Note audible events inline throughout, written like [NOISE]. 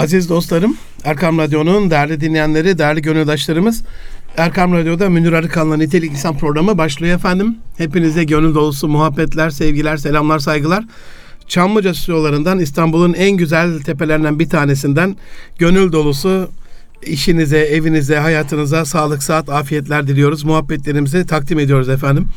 Aziz dostlarım, Erkam Radyo'nun değerli dinleyenleri, değerli gönüldaşlarımız, Erkam Radyo'da Münir Arıkan'la Nitelik İnsan programı başlıyor efendim. Hepinize gönül dolusu muhabbetler, sevgiler, selamlar, saygılar. Çamlıca stüdyolarından İstanbul'un en güzel tepelerinden bir tanesinden gönül dolusu işinize, evinize, hayatınıza sağlık, saat, afiyetler diliyoruz. Muhabbetlerimizi takdim ediyoruz efendim.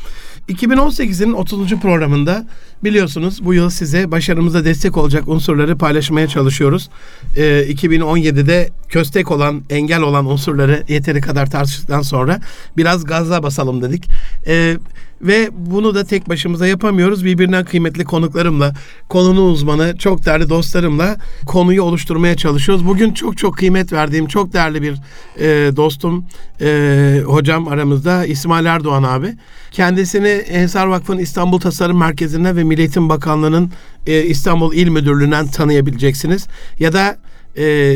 2018'in 30. programında biliyorsunuz bu yıl size başarımıza destek olacak unsurları paylaşmaya çalışıyoruz. Ee, 2017'de köstek olan, engel olan unsurları yeteri kadar tartıştıktan sonra biraz gazla basalım dedik. Ee, ve bunu da tek başımıza yapamıyoruz. Birbirinden kıymetli konuklarımla, konunun uzmanı, çok değerli dostlarımla konuyu oluşturmaya çalışıyoruz. Bugün çok çok kıymet verdiğim, çok değerli bir e, dostum, e, hocam aramızda İsmail Erdoğan abi. Kendisini Ensar Vakfı'nın İstanbul Tasarım Merkezi'ne ve Milli Eğitim Bakanlığı'nın e, İstanbul İl Müdürlüğü'nden tanıyabileceksiniz. Ya da e,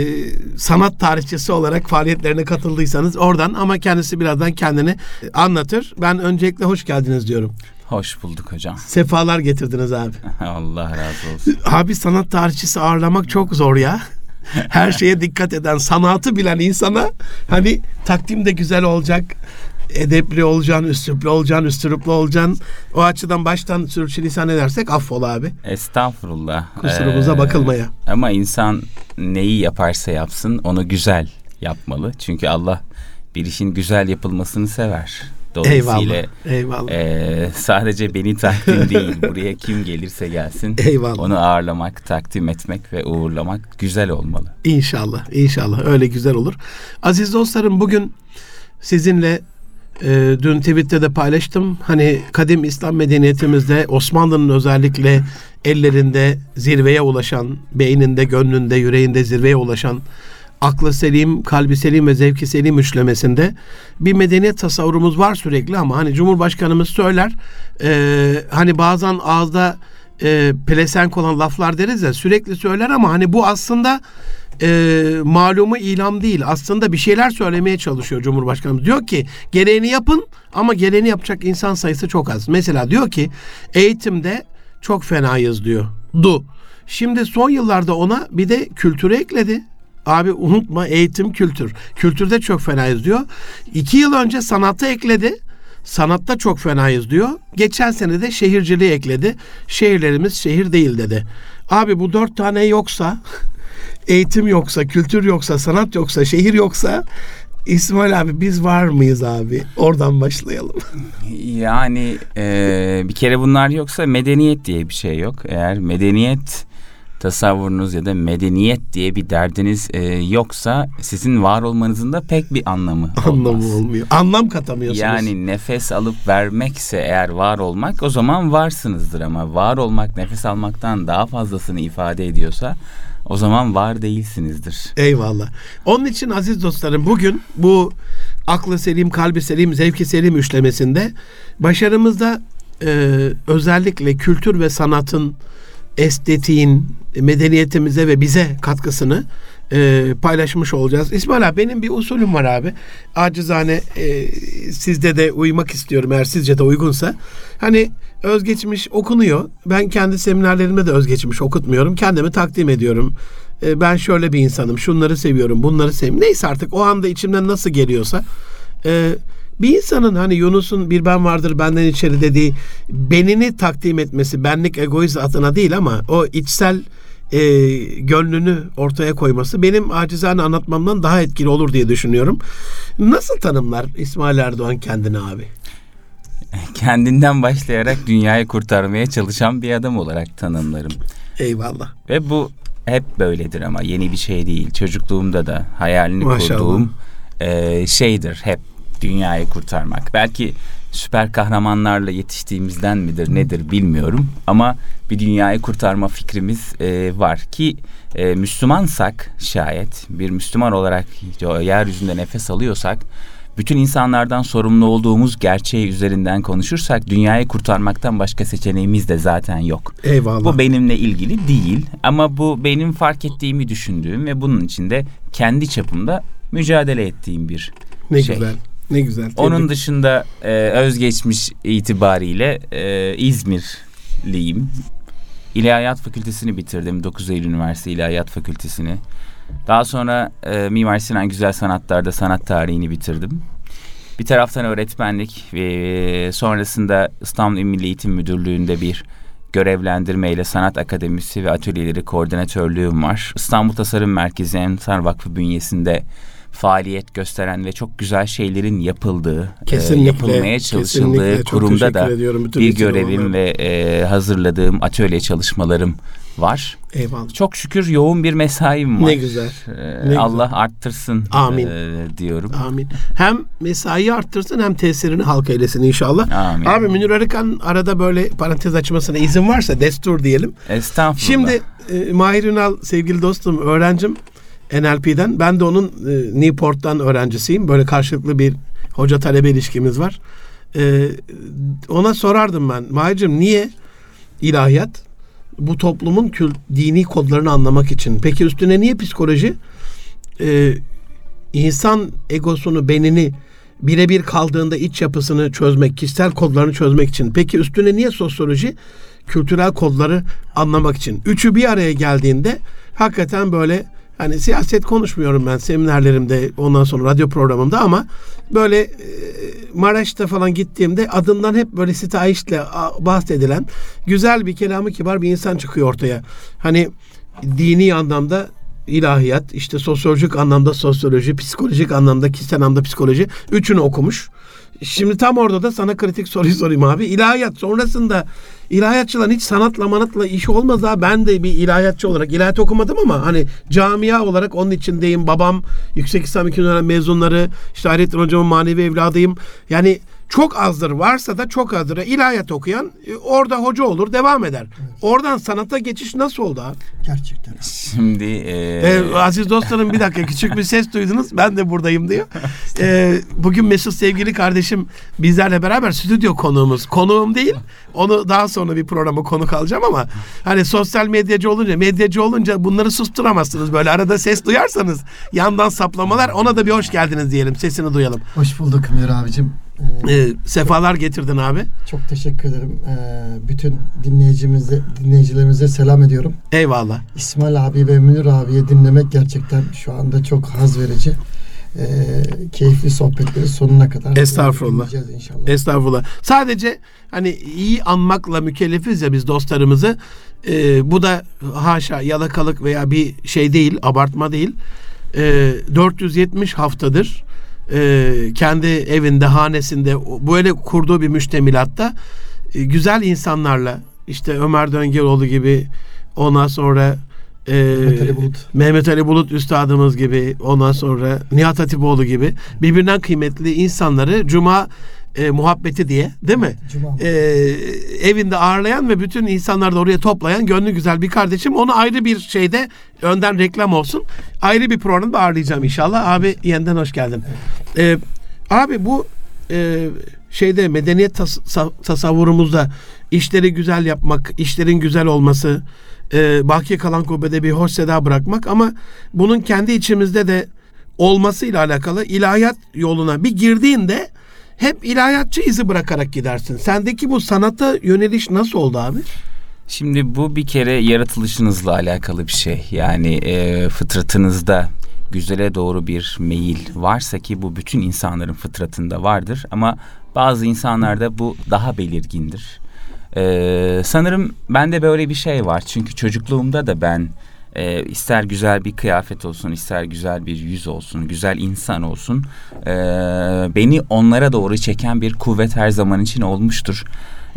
sanat tarihçisi olarak faaliyetlerine katıldıysanız oradan ama kendisi birazdan kendini anlatır. Ben öncelikle hoş geldiniz diyorum. Hoş bulduk hocam. Sefalar getirdiniz abi. [LAUGHS] Allah razı olsun. Abi sanat tarihçisi ağırlamak çok zor ya. Her şeye dikkat eden, sanatı bilen insana hani takdim de güzel olacak edepli olacaksın, üsluplu olacaksın, üstüruplu olacaksın. O açıdan baştan sürçülisan edersek affola abi. Estağfurullah. Kusurumuza ee, bakılmaya. Ama insan neyi yaparsa yapsın onu güzel yapmalı. Çünkü Allah bir işin güzel yapılmasını sever. Dolayısıyla eyvallah, eyvallah. E, sadece beni takdim değil, buraya kim gelirse gelsin eyvallah. onu ağırlamak, takdim etmek ve uğurlamak güzel olmalı. İnşallah, inşallah öyle güzel olur. Aziz dostlarım bugün sizinle e, dün Twitter'da paylaştım. Hani kadim İslam medeniyetimizde Osmanlı'nın özellikle ellerinde zirveye ulaşan, beyninde, gönlünde, yüreğinde zirveye ulaşan aklı selim, kalbi selim ve zevki selim üçlemesinde bir medeniyet tasavvurumuz var sürekli ama hani Cumhurbaşkanımız söyler e, hani bazen ağızda e, pelesenk olan laflar deriz ya sürekli söyler ama hani bu aslında e, malumu ilam değil. Aslında bir şeyler söylemeye çalışıyor Cumhurbaşkanımız. Diyor ki gereğini yapın ama gereğini yapacak insan sayısı çok az. Mesela diyor ki eğitimde çok fenayız diyor. Du. Şimdi son yıllarda ona bir de kültürü ekledi. Abi unutma eğitim kültür. Kültürde çok fenayız diyor. İki yıl önce sanatı ekledi. Sanatta çok fenayız diyor. Geçen sene de şehirciliği ekledi. Şehirlerimiz şehir değil dedi. Abi bu dört tane yoksa eğitim yoksa, kültür yoksa, sanat yoksa, şehir yoksa İsmail abi biz var mıyız abi? Oradan başlayalım. [LAUGHS] Yani e, bir kere bunlar yoksa medeniyet diye bir şey yok. Eğer medeniyet tasavvurunuz ya da medeniyet diye bir derdiniz e, yoksa sizin var olmanızın da pek bir anlamı Anlamı olmaz. olmuyor. Anlam katamıyorsunuz. Yani nefes alıp vermekse eğer var olmak o zaman varsınızdır ama var olmak nefes almaktan daha fazlasını ifade ediyorsa o zaman var değilsinizdir. Eyvallah. Onun için aziz dostlarım bugün bu aklı selim, kalbi selim, zevki selim üçlemesinde başarımızda e, özellikle kültür ve sanatın, estetiğin, medeniyetimize ve bize katkısını e, paylaşmış olacağız. İsmail abi benim bir usulüm var abi. Acizane e, sizde de uymak istiyorum eğer sizce de uygunsa. Hani özgeçmiş okunuyor. Ben kendi seminerlerimde de özgeçmiş okutmuyorum. Kendimi takdim ediyorum. E, ben şöyle bir insanım. Şunları seviyorum, bunları seviyorum. Neyse artık o anda içimden nasıl geliyorsa. E, bir insanın hani Yunus'un bir ben vardır benden içeri dediği benini takdim etmesi benlik egoist adına değil ama o içsel e, gönlünü ortaya koyması benim acizane anlatmamdan daha etkili olur diye düşünüyorum. Nasıl tanımlar İsmail Erdoğan kendini abi? Kendinden başlayarak dünyayı kurtarmaya çalışan bir adam olarak tanımlarım. Eyvallah. Ve bu hep böyledir ama yeni bir şey değil. Çocukluğumda da hayalini Maşallah. kurduğum e, şeydir hep dünyayı kurtarmak. Belki süper kahramanlarla yetiştiğimizden midir nedir bilmiyorum ama bir dünyayı kurtarma fikrimiz e, var ki e, Müslümansak şayet bir Müslüman olarak yeryüzünde nefes alıyorsak bütün insanlardan sorumlu olduğumuz gerçeği üzerinden konuşursak dünyayı kurtarmaktan başka seçeneğimiz de zaten yok. Eyvallah. Bu benimle ilgili değil ama bu benim fark ettiğimi düşündüğüm ve bunun içinde kendi çapımda mücadele ettiğim bir ne şey. Güzel. Ne güzel. Tebrik. Onun dışında e, özgeçmiş itibariyle e, İzmirliyim. İlahiyat Fakültesini bitirdim. 9 Eylül Üniversitesi İlahiyat Fakültesini. Daha sonra e, Mimar Sinan Güzel Sanatlar'da sanat tarihini bitirdim. Bir taraftan öğretmenlik ve sonrasında İstanbul Milli Eğitim Müdürlüğü'nde bir görevlendirmeyle sanat akademisi ve atölyeleri koordinatörlüğüm var. İstanbul Tasarım Merkezi Ensar Vakfı bünyesinde faaliyet gösteren ve çok güzel şeylerin yapıldığı, kesinlikle, e, yapılmaya çalışıldığı kurumda da bir görevim ve e, hazırladığım atölye çalışmalarım var. Eyvallah. Çok şükür yoğun bir mesaim var. Ne güzel. Ee, ne Allah güzel. arttırsın Amin. E, diyorum. Amin. Hem mesaiyi arttırsın hem tesirini halka eylesin inşallah. Amin. Abi Münir Arıkan arada böyle parantez açmasına izin varsa destur diyelim. Estağfurullah. Şimdi e, Mahir Ünal sevgili dostum öğrencim NLP'den. Ben de onun e, Newport'tan öğrencisiyim. Böyle karşılıklı bir hoca talebe ilişkimiz var. E, ona sorardım ben. Mahir'cim niye ilahiyat? bu toplumun kült, dini kodlarını anlamak için. Peki üstüne niye psikoloji? Ee, insan egosunu, benini birebir kaldığında iç yapısını çözmek, kişisel kodlarını çözmek için. Peki üstüne niye sosyoloji? Kültürel kodları anlamak için. Üçü bir araya geldiğinde hakikaten böyle Hani siyaset konuşmuyorum ben seminerlerimde ondan sonra radyo programımda ama böyle e, Maraş'ta falan gittiğimde adından hep böyle sitayişle bahsedilen güzel bir kelamı kibar bir insan çıkıyor ortaya. Hani dini anlamda ilahiyat, işte sosyolojik anlamda sosyoloji, psikolojik anlamda kişisel anlamda psikoloji üçünü okumuş. Şimdi tam orada da sana kritik soruyu sorayım abi. İlahiyat sonrasında ilahiyatçıların hiç sanatla manatla işi olmaz ha. Ben de bir ilahiyatçı olarak ilahiyat okumadım ama hani camia olarak onun içindeyim. Babam Yüksek İslam İklim mezunları. işte Hayrettin Hocam'ın manevi evladıyım. Yani çok azdır. Varsa da çok azdır. İlahiyat okuyan e, orada hoca olur, devam eder. Evet. Oradan sanata geçiş nasıl oldu abi? Gerçekten. Şimdi e... Ee, aziz dostlarım bir dakika küçük bir ses duydunuz. Ben de buradayım diyor. Ee, bugün Mesut sevgili kardeşim bizlerle beraber stüdyo konuğumuz. Konuğum değil. Onu daha sonra bir programa konuk alacağım ama hani sosyal medyacı olunca, medyacı olunca bunları susturamazsınız. Böyle arada ses duyarsanız yandan saplamalar ona da bir hoş geldiniz diyelim. Sesini duyalım. Hoş bulduk Münir abicim. Ee, sefalar getirdin abi. Çok teşekkür ederim. Ee, bütün dinleyicimize, dinleyicilerimize selam ediyorum. Eyvallah. İsmail abi ve Münir abiye dinlemek gerçekten şu anda çok haz verici. Ee, keyifli sohbetleri sonuna kadar Estağfurullah. inşallah. Estağfurullah. Sadece hani iyi anmakla mükellefiz ya biz dostlarımızı. Ee, bu da haşa yalakalık veya bir şey değil, abartma değil. Ee, 470 haftadır e, kendi evinde, hanesinde böyle kurduğu bir müştemilatta e, güzel insanlarla işte Ömer Döngeloğlu gibi ondan sonra e, Mehmet Ali Bulut. Mehmet Ali Bulut üstadımız gibi ondan sonra Nihat Hatipoğlu gibi birbirinden kıymetli insanları Cuma e, muhabbeti diye değil mi? Cuma. E, evinde ağırlayan ve bütün insanları da oraya toplayan gönlü güzel bir kardeşim. Onu ayrı bir şeyde önden reklam olsun. Ayrı bir programda ağırlayacağım inşallah. Abi yeniden hoş geldin. E, abi bu e, şeyde medeniyet tas, tasavvurumuzda işleri güzel yapmak, işlerin güzel olması, e, baki kalan kubbede bir hoş seda bırakmak ama bunun kendi içimizde de olmasıyla alakalı ilahiyat yoluna bir girdiğinde hep ilahiyatçı izi bırakarak gidersin. Sendeki bu sanata yöneliş nasıl oldu abi? Şimdi bu bir kere yaratılışınızla alakalı bir şey. Yani e, fıtratınızda güzele doğru bir meyil varsa ki bu bütün insanların fıtratında vardır ama bazı insanlarda bu daha belirgindir. Ee, sanırım bende böyle bir şey var çünkü çocukluğumda da ben e, ister güzel bir kıyafet olsun, ister güzel bir yüz olsun, güzel insan olsun. E, beni onlara doğru çeken bir kuvvet her zaman için olmuştur.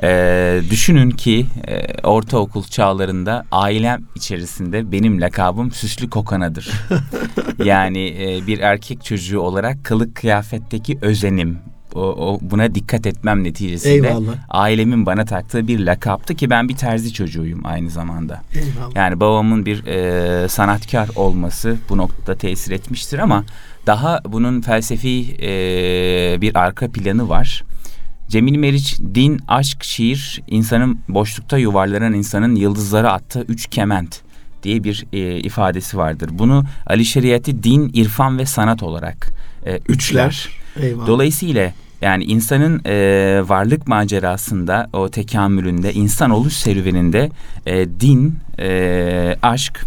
E, düşünün ki e, ortaokul çağlarında ailem içerisinde benim lakabım süslü kokanadır. [LAUGHS] yani e, bir erkek çocuğu olarak kılık kıyafetteki özenim, o, o buna dikkat etmem neticesinde Eyvallah. ailemin bana taktığı bir lakaptı ki ben bir terzi çocuğuyum aynı zamanda. Eyvallah. Yani babamın bir e, sanatkar olması bu noktada tesir etmiştir ama daha bunun felsefi e, bir arka planı var. Cemil Meriç din, aşk, şiir, insanın boşlukta yuvarlanan insanın yıldızlara attığı üç kement diye bir e, ifadesi vardır. Bunu Ali Şeriat'i din, irfan ve sanat olarak e, üçler. Eyvallah. Dolayısıyla yani insanın e, varlık macerasında, o tekamülünde, insan oluş serüveninde e, din, e, aşk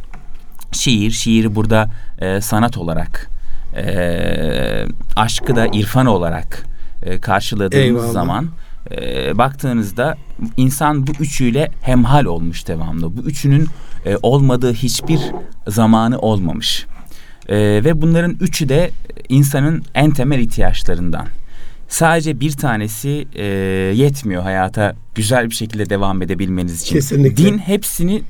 şiir, şiiri burada e, sanat olarak, e, aşkı da irfan olarak e, karşıladığımız Eyvallah. zaman e, baktığınızda insan bu üçüyle hemhal olmuş devamlı. Bu üçünün e, olmadığı hiçbir zamanı olmamış. E, ve bunların üçü de insanın en temel ihtiyaçlarından. Sadece bir tanesi e, yetmiyor hayata güzel bir şekilde devam edebilmeniz için. Kesinlikle. Din hepsini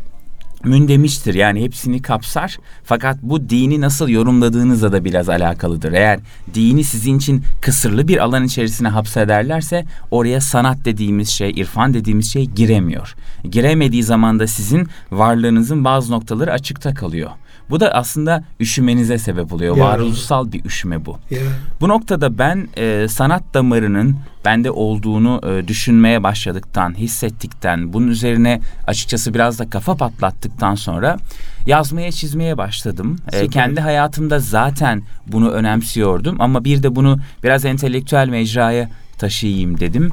mündemiştir. Yani hepsini kapsar. Fakat bu dini nasıl yorumladığınızla da biraz alakalıdır. Eğer dini sizin için kısırlı bir alan içerisine hapsederlerse oraya sanat dediğimiz şey, irfan dediğimiz şey giremiyor. Giremediği zaman da sizin varlığınızın bazı noktaları açıkta kalıyor. Bu da aslında üşümenize sebep oluyor. Ya. Varoluşsal bir üşüme bu. Ya. Bu noktada ben e, sanat damarının bende olduğunu e, düşünmeye başladıktan, hissettikten, bunun üzerine açıkçası biraz da kafa patlattıktan sonra yazmaya çizmeye başladım. E, kendi hayatımda zaten bunu önemsiyordum ama bir de bunu biraz entelektüel mecraya taşıyayım dedim.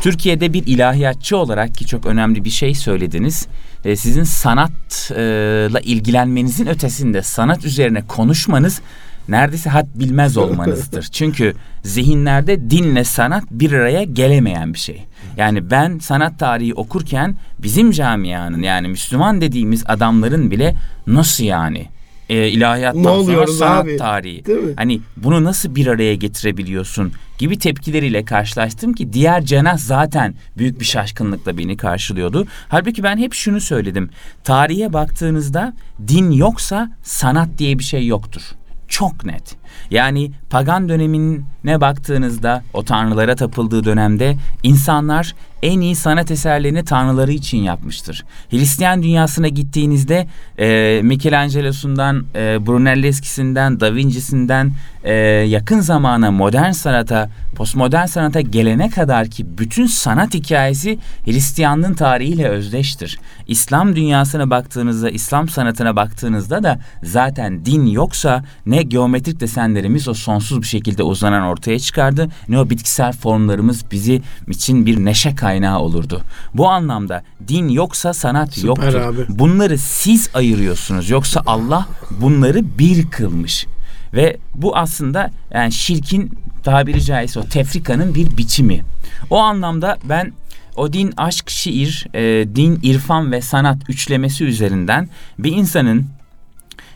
Türkiye'de bir ilahiyatçı olarak ki çok önemli bir şey söylediniz. E, sizin sanatla ilgilenmenizin ötesinde sanat üzerine konuşmanız neredeyse had bilmez [LAUGHS] olmanızdır. Çünkü zihinlerde dinle sanat bir araya gelemeyen bir şey. Yani ben sanat tarihi okurken bizim camianın yani Müslüman dediğimiz adamların bile nasıl yani? E, ilahiyattan sonra sanat abi? tarihi. Hani bunu nasıl bir araya getirebiliyorsun gibi tepkileriyle karşılaştım ki diğer cenah zaten büyük bir şaşkınlıkla beni karşılıyordu. Halbuki ben hep şunu söyledim. Tarihe baktığınızda din yoksa sanat diye bir şey yoktur. Çok net. Yani pagan dönemine baktığınızda o tanrılara tapıldığı dönemde insanlar en iyi sanat eserlerini tanrıları için yapmıştır. Hristiyan dünyasına gittiğinizde e, Michelangelo'sundan, e, Brunelleschi'sinden, Da Vinci'sinden e, yakın zamana modern sanata, postmodern sanata gelene kadar ki bütün sanat hikayesi Hristiyanlığın tarihiyle özdeştir. İslam dünyasına baktığınızda, İslam sanatına baktığınızda da zaten din yoksa ne geometrik desenlerimiz o sonsuz bir şekilde uzanan ortaya çıkardı ne o bitkisel formlarımız bizi için bir neşe kaynağı olurdu. Bu anlamda din yoksa sanat Süper yoktur. abi. Bunları siz ayırıyorsunuz yoksa Allah bunları bir kılmış. Ve bu aslında yani şirkin tabiri caizse o tefrikanın bir biçimi. O anlamda ben o din, aşk, şiir, e, din, irfan ve sanat üçlemesi üzerinden bir insanın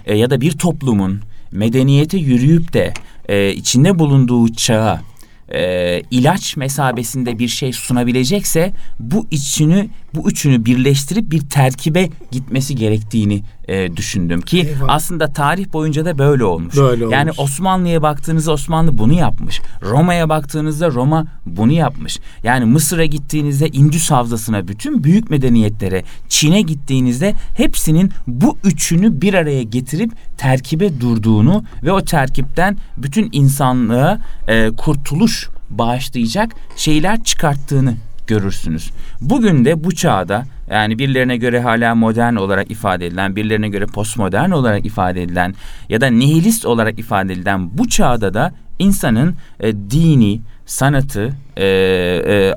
e, ya da bir toplumun medeniyete yürüyüp de e, içinde bulunduğu çağa e, ilaç mesabesinde bir şey sunabilecekse bu içini bu üçünü birleştirip bir terkibe gitmesi gerektiğini e, düşündüm ki Eyvallah. aslında tarih boyunca da böyle olmuş. Böyle yani olmuş. Osmanlı'ya baktığınızda Osmanlı bunu yapmış. Roma'ya baktığınızda Roma bunu yapmış. Yani Mısır'a gittiğinizde Indüs Havzası'na bütün büyük medeniyetlere Çin'e gittiğinizde hepsinin bu üçünü bir araya getirip terkibe durduğunu ve o terkipten bütün insanlığa e, kurtuluş bağışlayacak şeyler çıkarttığını görürsünüz. Bugün de bu çağda yani birilerine göre hala modern olarak ifade edilen, birilerine göre postmodern olarak ifade edilen ya da nihilist olarak ifade edilen bu çağda da insanın e, dini, sanatı, e, e,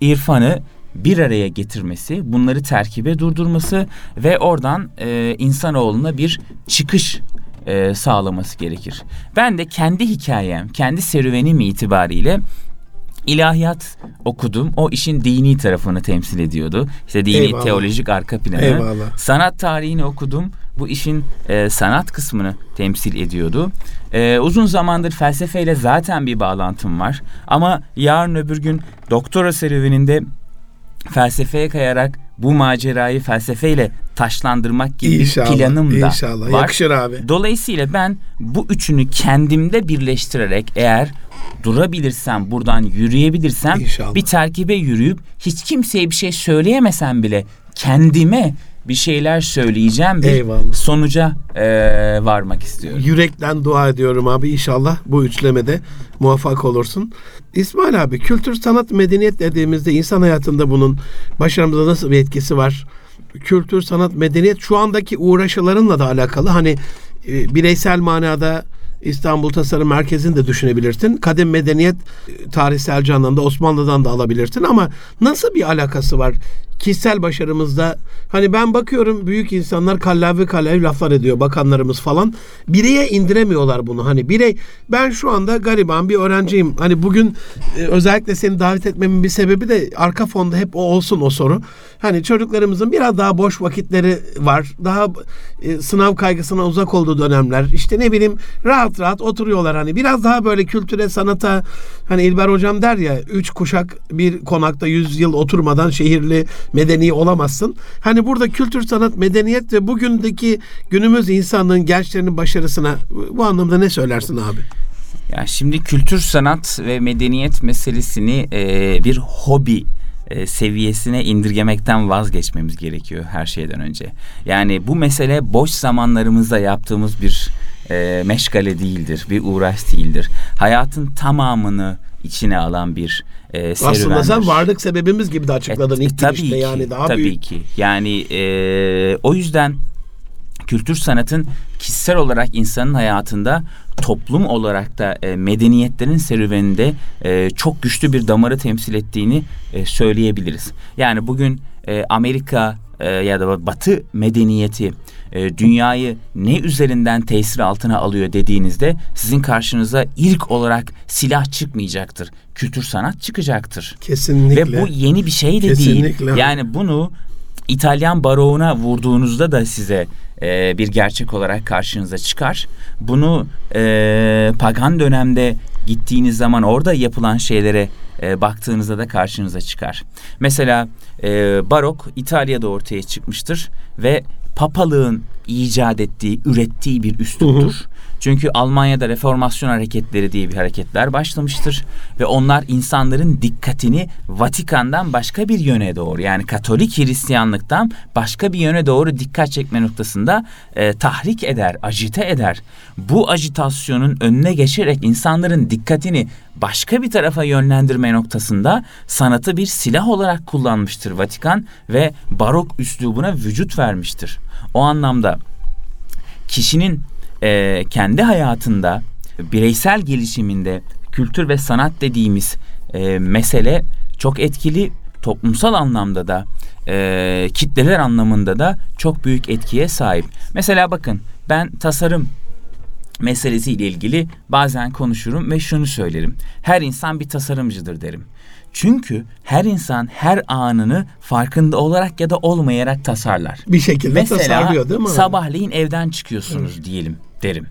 irfanı bir araya getirmesi, bunları terkibe durdurması ve oradan e, insanoğluna bir çıkış e, sağlaması gerekir. Ben de kendi hikayem, kendi serüvenim itibariyle ilahiyat okudum. O işin dini tarafını temsil ediyordu. İşte dini Eyvallah. teolojik arka planı. Eyvallah. Sanat tarihini okudum. Bu işin e, sanat kısmını temsil ediyordu. E, uzun zamandır felsefeyle zaten bir bağlantım var. Ama yarın öbür gün doktora serüveninde felsefeye kayarak bu macerayı felsefeyle taşlandırmak gibi İnşallah. planım da İnşallah. var. Yakışır abi. Dolayısıyla ben bu üçünü kendimde birleştirerek eğer durabilirsem, buradan yürüyebilirsem İnşallah. bir terkibe yürüyüp hiç kimseye bir şey söyleyemesem bile kendime bir şeyler söyleyeceğim bir Eyvallah. sonuca eee, varmak istiyorum. Yürekten dua ediyorum abi inşallah bu üçlemede muvaffak olursun. İsmail abi kültür sanat medeniyet dediğimizde insan hayatında bunun başarımıza nasıl bir etkisi var? Kültür sanat medeniyet şu andaki uğraşılarınla da alakalı hani e, bireysel manada İstanbul Tasarım Merkezi'ni de düşünebilirsin. Kadim medeniyet e, tarihsel anlamda Osmanlı'dan da alabilirsin ama nasıl bir alakası var? Kişisel başarımızda hani ben bakıyorum büyük insanlar kallavi kallavi laflar ediyor bakanlarımız falan. Bireye indiremiyorlar bunu. Hani birey ben şu anda gariban bir öğrenciyim. Hani bugün e, özellikle seni davet etmemin bir sebebi de arka fonda hep o olsun o soru. Hani çocuklarımızın biraz daha boş vakitleri var. Daha e, sınav kaygısına uzak olduğu dönemler. İşte ne bileyim rahat rahat oturuyorlar hani biraz daha böyle kültüre sanata hani İlber hocam der ya üç kuşak bir konakta yüz yıl oturmadan şehirli medeni olamazsın. Hani burada kültür sanat medeniyet ve bugündeki günümüz insanlığın gençlerinin başarısına bu anlamda ne söylersin abi? Ya şimdi kültür sanat ve medeniyet meselesini e, bir hobi e, seviyesine indirgemekten vazgeçmemiz gerekiyor her şeyden önce. Yani bu mesele boş zamanlarımızda yaptığımız bir e, meşgale değildir, bir uğraş değildir. Hayatın tamamını içine alan bir e, serüvendir. Aslında sen varlık sebebimiz gibi de açıkladın e, ilk tabii girişte ki, yani daha tabii büyük. ki. Yani e, o yüzden kültür sanatın kişisel olarak insanın hayatında toplum olarak da e, medeniyetlerin serüveninde e, çok güçlü bir damarı temsil ettiğini e, söyleyebiliriz. Yani bugün e, Amerika e, ya da Batı medeniyeti e, dünyayı ne üzerinden tesir altına alıyor dediğinizde sizin karşınıza ilk olarak silah çıkmayacaktır. Kültür sanat çıkacaktır. Kesinlikle. Ve bu yeni bir şey de Kesinlikle. değil. Yani bunu İtalyan baroğuna vurduğunuzda da size e, bir gerçek olarak karşınıza çıkar. Bunu e, pagan dönemde gittiğiniz zaman orada yapılan şeylere e, baktığınızda da karşınıza çıkar. Mesela e, barok İtalya'da ortaya çıkmıştır ve papalığın icat ettiği, ürettiği bir üsluptur. Hı hı. Çünkü Almanya'da reformasyon hareketleri diye bir hareketler başlamıştır ve onlar insanların dikkatini Vatikan'dan başka bir yöne doğru yani Katolik Hristiyanlıktan başka bir yöne doğru dikkat çekme noktasında e, tahrik eder, ajite eder. Bu ajitasyonun önüne geçerek insanların dikkatini başka bir tarafa yönlendirme noktasında sanatı bir silah olarak kullanmıştır Vatikan ve barok üslubuna vücut vermiştir. O anlamda kişinin e, kendi hayatında bireysel gelişiminde kültür ve sanat dediğimiz e, mesele çok etkili toplumsal anlamda da e, kitleler anlamında da çok büyük etkiye sahip. Mesela bakın ben tasarım meselesiyle ilgili bazen konuşurum ve şunu söylerim. Her insan bir tasarımcıdır derim. Çünkü her insan her anını farkında olarak ya da olmayarak tasarlar. Bir şekilde Mesela tasarlıyor değil mi? sabahleyin evden çıkıyorsunuz diyelim derim.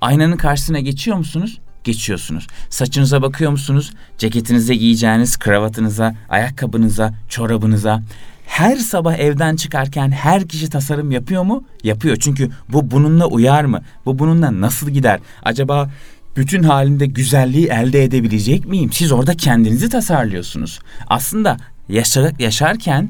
Aynanın karşısına geçiyor musunuz? Geçiyorsunuz. Saçınıza bakıyor musunuz? Ceketinize giyeceğiniz kravatınıza, ayakkabınıza, çorabınıza. Her sabah evden çıkarken her kişi tasarım yapıyor mu? Yapıyor. Çünkü bu bununla uyar mı? Bu bununla nasıl gider? Acaba bütün halinde güzelliği elde edebilecek miyim? Siz orada kendinizi tasarlıyorsunuz. Aslında yaşar, yaşarken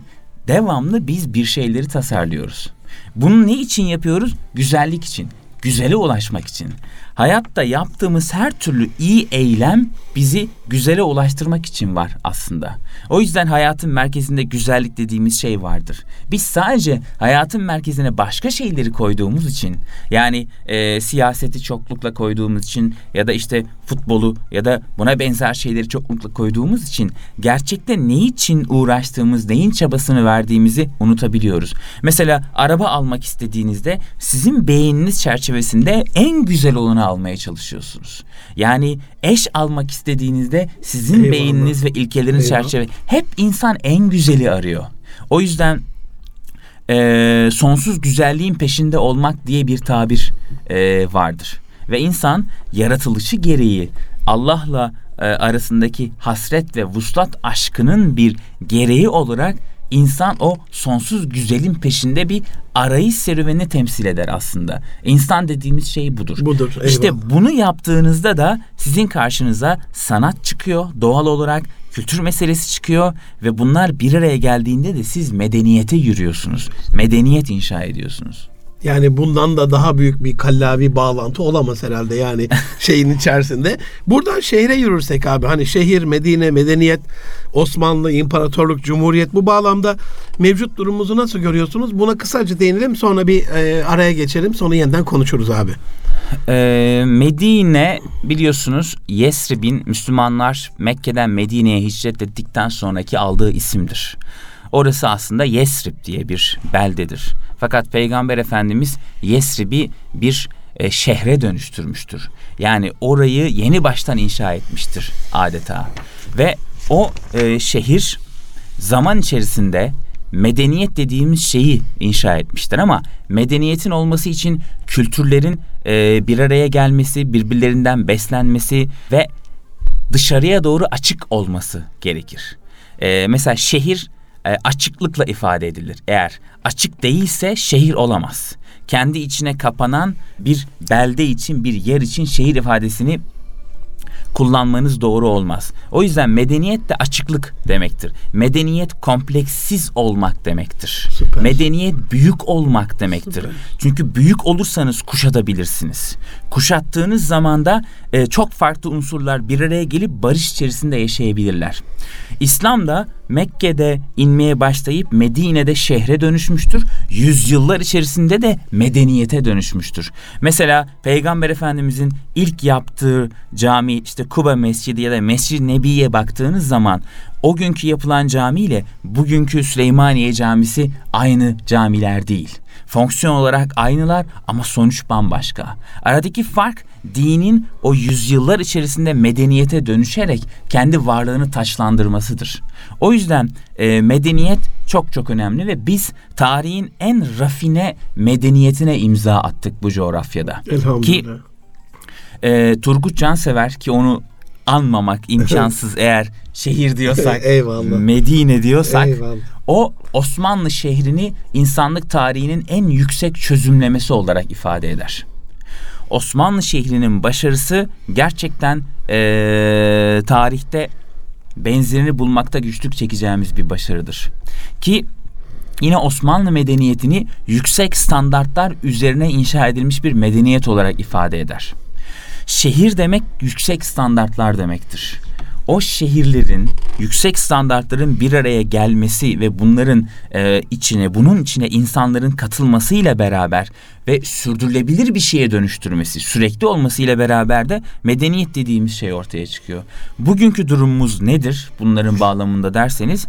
devamlı biz bir şeyleri tasarlıyoruz. Bunu ne için yapıyoruz? Güzellik için, güzele ulaşmak için. Hayatta yaptığımız her türlü iyi eylem bizi güzele ulaştırmak için var aslında. O yüzden hayatın merkezinde güzellik dediğimiz şey vardır. Biz sadece hayatın merkezine başka şeyleri koyduğumuz için yani e, siyaseti çoklukla koyduğumuz için ya da işte futbolu ya da buna benzer şeyleri çoklukla koyduğumuz için gerçekte ne için uğraştığımız, neyin çabasını verdiğimizi unutabiliyoruz. Mesela araba almak istediğinizde sizin beyniniz çerçevesinde en güzel olanı almaya çalışıyorsunuz. Yani eş almak istediğinizde sizin Eyvallah. beyniniz ve ilkeleriniz Eyvallah. çerçeve hep insan en güzeli arıyor. O yüzden e, sonsuz güzelliğin peşinde olmak diye bir tabir e, vardır. Ve insan yaratılışı gereği Allah'la e, arasındaki hasret ve vuslat aşkının bir gereği olarak insan o sonsuz güzelin peşinde bir arayış serüvenini temsil eder aslında. İnsan dediğimiz şey budur. Budur, eyvallah. İşte bunu yaptığınızda da sizin karşınıza sanat çıkıyor doğal olarak kültür meselesi çıkıyor ve bunlar bir araya geldiğinde de siz medeniyete yürüyorsunuz. Medeniyet inşa ediyorsunuz. Yani bundan da daha büyük bir kallavi bağlantı olamaz herhalde yani [LAUGHS] şeyin içerisinde. Buradan şehre yürürsek abi hani şehir, Medine, medeniyet, Osmanlı, İmparatorluk, Cumhuriyet bu bağlamda mevcut durumumuzu nasıl görüyorsunuz? Buna kısaca değinelim sonra bir e, araya geçelim sonra yeniden konuşuruz abi. Ee, Medine biliyorsunuz Yesrib'in Müslümanlar Mekke'den Medine'ye hicret ettikten sonraki aldığı isimdir. Orası aslında Yesrib diye bir beldedir. Fakat Peygamber Efendimiz Yesrib'i bir e, şehre dönüştürmüştür. Yani orayı yeni baştan inşa etmiştir adeta. Ve o e, şehir zaman içerisinde medeniyet dediğimiz şeyi inşa etmiştir ama medeniyetin olması için kültürlerin e, bir araya gelmesi, birbirlerinden beslenmesi ve dışarıya doğru açık olması gerekir. E, mesela şehir e, açıklıkla ifade edilir. Eğer açık değilse şehir olamaz. Kendi içine kapanan bir belde için, bir yer için şehir ifadesini kullanmanız doğru olmaz. O yüzden medeniyet de açıklık demektir. Medeniyet kompleksiz olmak demektir. Süper. Medeniyet büyük olmak demektir. Süper. Çünkü büyük olursanız kuşatabilirsiniz. Kuşattığınız zaman da e, çok farklı unsurlar bir araya gelip barış içerisinde yaşayabilirler. İslam da Mekke'de inmeye başlayıp Medine'de şehre dönüşmüştür. Yüzyıllar içerisinde de medeniyete dönüşmüştür. Mesela Peygamber Efendimizin ilk yaptığı cami işte Kuba Mescidi ya da Mescid-i Nebi'ye baktığınız zaman o günkü yapılan cami ile bugünkü Süleymaniye Camisi aynı camiler değil. Fonksiyon olarak aynılar ama sonuç bambaşka. Aradaki fark dinin o yüzyıllar içerisinde medeniyete dönüşerek kendi varlığını taçlandırmasıdır. O yüzden e, medeniyet çok çok önemli ve biz tarihin en rafine medeniyetine imza attık bu coğrafyada. Ki e, Turgut Cansever ki onu anmamak imkansız eğer şehir diyorsak, Eyvallah. Medine diyorsak Eyvallah. o Osmanlı şehrini insanlık tarihinin en yüksek çözümlemesi olarak ifade eder. Osmanlı şehrinin başarısı gerçekten eee, tarihte benzerini bulmakta güçlük çekeceğimiz bir başarıdır. Ki yine Osmanlı medeniyetini yüksek standartlar üzerine inşa edilmiş bir medeniyet olarak ifade eder. Şehir demek yüksek standartlar demektir. O şehirlerin yüksek standartların bir araya gelmesi ve bunların e, içine bunun içine insanların katılmasıyla beraber ve sürdürülebilir bir şeye dönüştürmesi, sürekli olmasıyla beraber de medeniyet dediğimiz şey ortaya çıkıyor. Bugünkü durumumuz nedir bunların bağlamında derseniz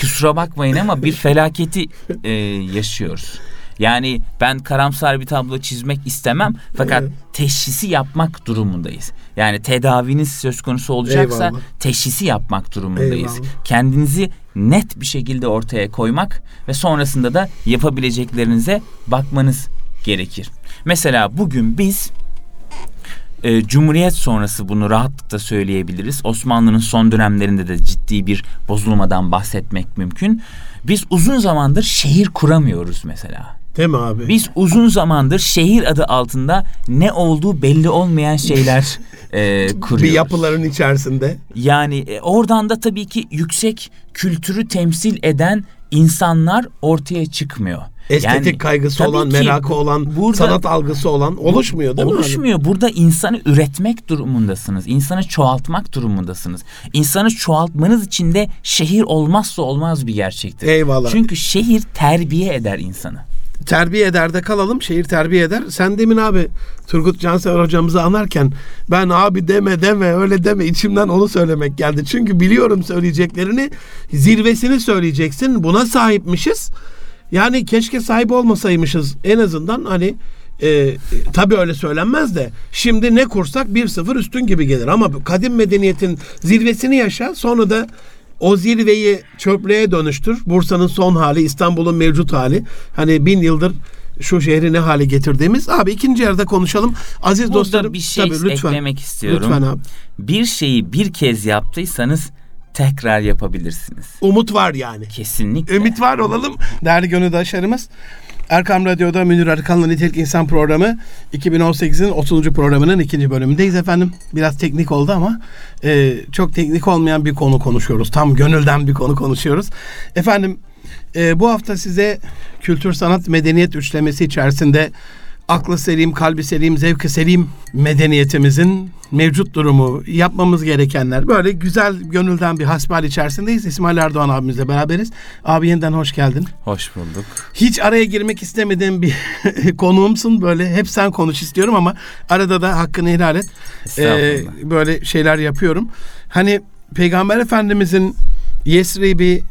kusura bakmayın ama bir felaketi e, yaşıyoruz. Yani ben karamsar bir tablo çizmek istemem fakat Evet. teşhisi yapmak durumundayız. Yani tedaviniz söz konusu olacaksa Eyvallah. teşhisi yapmak durumundayız. Eyvallah. Kendinizi net bir şekilde ortaya koymak ve sonrasında da yapabileceklerinize bakmanız gerekir. Mesela bugün biz e, Cumhuriyet sonrası bunu rahatlıkla söyleyebiliriz. Osmanlı'nın son dönemlerinde de ciddi bir bozulmadan bahsetmek mümkün. Biz uzun zamandır şehir kuramıyoruz mesela. Değil mi abi? Biz uzun zamandır şehir adı altında ne olduğu belli olmayan şeyler [LAUGHS] e, kuruyoruz. bir yapıların içerisinde. Yani e, oradan da tabii ki yüksek kültürü temsil eden insanlar ortaya çıkmıyor. Estetik Yani kaygısı olan, merakı olan, burada- sanat algısı olan oluşmuyor değil mi? abi? Oluşmuyor. Burada insanı üretmek durumundasınız. İnsanı çoğaltmak durumundasınız. İnsanı çoğaltmanız için de şehir olmazsa olmaz bir gerçektir. Eyvallah. Çünkü şehir terbiye eder insanı. Terbiye eder de kalalım. Şehir terbiye eder. Sen demin abi Turgut Cansever hocamızı anarken ben abi deme deme öyle deme içimden onu söylemek geldi. Çünkü biliyorum söyleyeceklerini zirvesini söyleyeceksin. Buna sahipmişiz. Yani keşke sahip olmasaymışız. En azından hani e, tabii öyle söylenmez de şimdi ne kursak 1-0 üstün gibi gelir ama kadim medeniyetin zirvesini yaşa sonra da o zirveyi çöplüğe dönüştür. Bursa'nın son hali, İstanbul'un mevcut hali. Hani bin yıldır şu şehri ne hale getirdiğimiz. Abi ikinci yarıda konuşalım. Aziz Burada dostlarım. bir şey tabii, lütfen. eklemek istiyorum. Lütfen abi. Bir şeyi bir kez yaptıysanız tekrar yapabilirsiniz. Umut var yani. Kesinlikle. Ümit var olalım. Değerli gönüldaşlarımız. Erkam Radyo'da Münir Arıkan'la Nitelik İnsan programı 2018'in 30. programının ikinci bölümündeyiz efendim. Biraz teknik oldu ama e, çok teknik olmayan bir konu konuşuyoruz. Tam gönülden bir konu konuşuyoruz. Efendim e, bu hafta size kültür sanat medeniyet üçlemesi içerisinde aklı selim, kalbi selim, zevki selim medeniyetimizin mevcut durumu, yapmamız gerekenler böyle güzel gönülden bir hasbihal içerisindeyiz. İsmail Erdoğan abimizle beraberiz. Abi yeniden hoş geldin. Hoş bulduk. Hiç araya girmek istemediğim bir [LAUGHS] konuğumsun böyle. Hep sen konuş istiyorum ama arada da hakkını helal et. Ee, böyle şeyler yapıyorum. Hani Peygamber Efendimizin Yesrib'i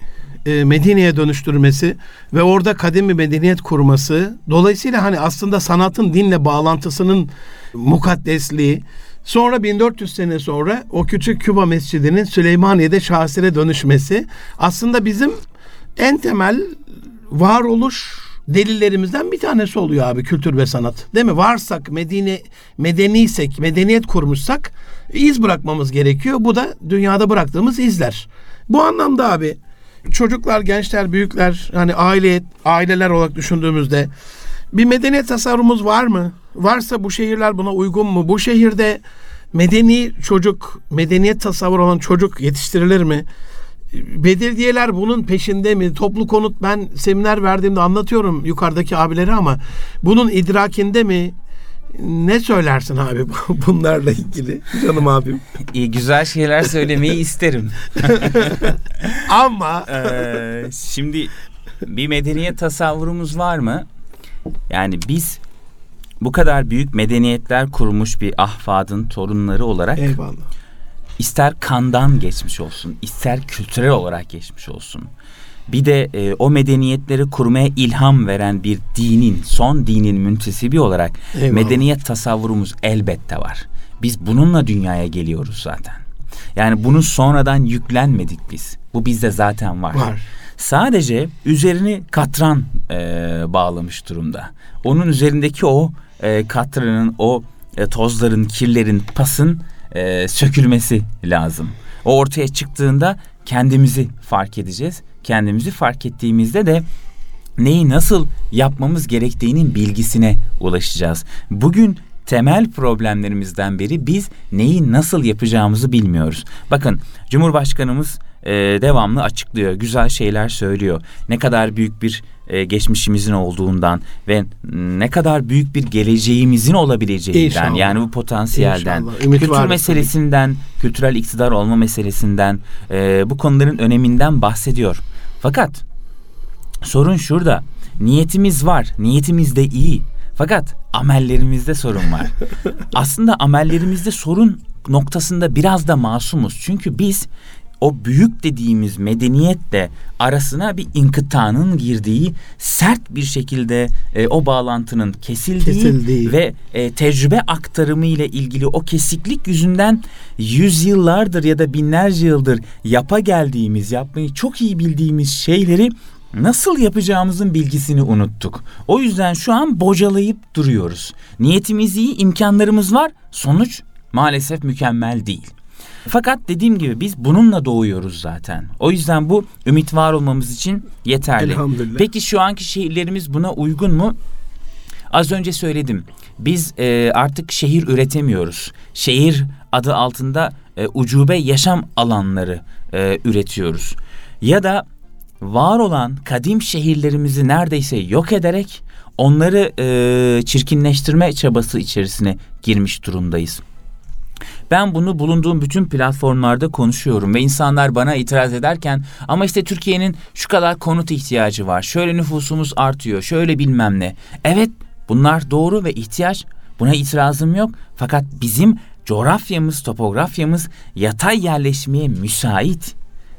e, Medine'ye dönüştürmesi ve orada kadim bir medeniyet kurması. Dolayısıyla hani aslında sanatın dinle bağlantısının mukaddesliği. Sonra 1400 sene sonra o küçük Küba Mescidi'nin Süleymaniye'de şahsire dönüşmesi aslında bizim en temel varoluş delillerimizden bir tanesi oluyor abi kültür ve sanat. Değil mi? Varsak, medeni, medeniysek, medeniyet kurmuşsak iz bırakmamız gerekiyor. Bu da dünyada bıraktığımız izler. Bu anlamda abi çocuklar, gençler, büyükler hani aile aileler olarak düşündüğümüzde bir medeniyet tasarrumumuz var mı? Varsa bu şehirler buna uygun mu? Bu şehirde medeni çocuk, medeniyet tasavvur olan çocuk yetiştirilir mi? Belediyeler bunun peşinde mi? Toplu konut ben seminer verdiğimde anlatıyorum yukarıdaki abileri ama bunun idrakinde mi? Ne söylersin abi [LAUGHS] bunlarla ilgili canım abim? İyi güzel şeyler söylemeyi [LAUGHS] isterim. ama ee, şimdi bir medeniyet tasavvurumuz var mı? Yani biz bu kadar büyük medeniyetler kurmuş bir ahfadın torunları olarak Eyvallah. ister kandan geçmiş olsun, ister kültürel olarak geçmiş olsun. Bir de e, o medeniyetleri kurmaya ilham veren bir dinin, son dinin müntesibi olarak Eyvallah. medeniyet tasavvurumuz elbette var. Biz bununla dünyaya geliyoruz zaten. Yani bunu sonradan yüklenmedik biz. Bu bizde zaten var. Var. Sadece üzerini katran e, bağlamış durumda. Onun üzerindeki o e, katranın, o e, tozların, kirlerin, pasın e, sökülmesi lazım. O ortaya çıktığında kendimizi fark edeceğiz. Kendimizi fark ettiğimizde de neyi nasıl yapmamız gerektiğinin bilgisine ulaşacağız. Bugün temel problemlerimizden biri biz neyi nasıl yapacağımızı bilmiyoruz. Bakın Cumhurbaşkanımız e, devamlı açıklıyor, güzel şeyler söylüyor. Ne kadar büyük bir e, geçmişimizin olduğundan ve ne kadar büyük bir geleceğimizin olabileceğinden İnşallah. yani bu potansiyelden, kültür var meselesinden, kültürel iktidar olma meselesinden, e, bu konuların öneminden bahsediyor. Fakat sorun şurada. Niyetimiz var, niyetimiz de iyi. Fakat amellerimizde sorun var. [LAUGHS] Aslında amellerimizde sorun noktasında biraz da masumuz. Çünkü biz o büyük dediğimiz medeniyetle arasına bir inkıtanın girdiği sert bir şekilde e, o bağlantının kesildiği, Kesildiği. ve e, tecrübe aktarımı ile ilgili o kesiklik yüzünden yüzyıllardır ya da binlerce yıldır yapa geldiğimiz, yapmayı çok iyi bildiğimiz şeyleri nasıl yapacağımızın bilgisini unuttuk. O yüzden şu an bocalayıp duruyoruz. Niyetimiz iyi, imkanlarımız var. Sonuç maalesef mükemmel değil. Fakat dediğim gibi biz bununla doğuyoruz zaten. O yüzden bu ümit var olmamız için yeterli. Elhamdülillah. Peki şu anki şehirlerimiz buna uygun mu? Az önce söyledim. Biz e, artık şehir üretemiyoruz. Şehir adı altında e, ucube yaşam alanları e, üretiyoruz. Ya da var olan kadim şehirlerimizi neredeyse yok ederek onları e, çirkinleştirme çabası içerisine girmiş durumdayız. Ben bunu bulunduğum bütün platformlarda konuşuyorum ve insanlar bana itiraz ederken ama işte Türkiye'nin şu kadar konut ihtiyacı var. Şöyle nüfusumuz artıyor. Şöyle bilmem ne. Evet bunlar doğru ve ihtiyaç. Buna itirazım yok. Fakat bizim coğrafyamız, topografyamız yatay yerleşmeye müsait.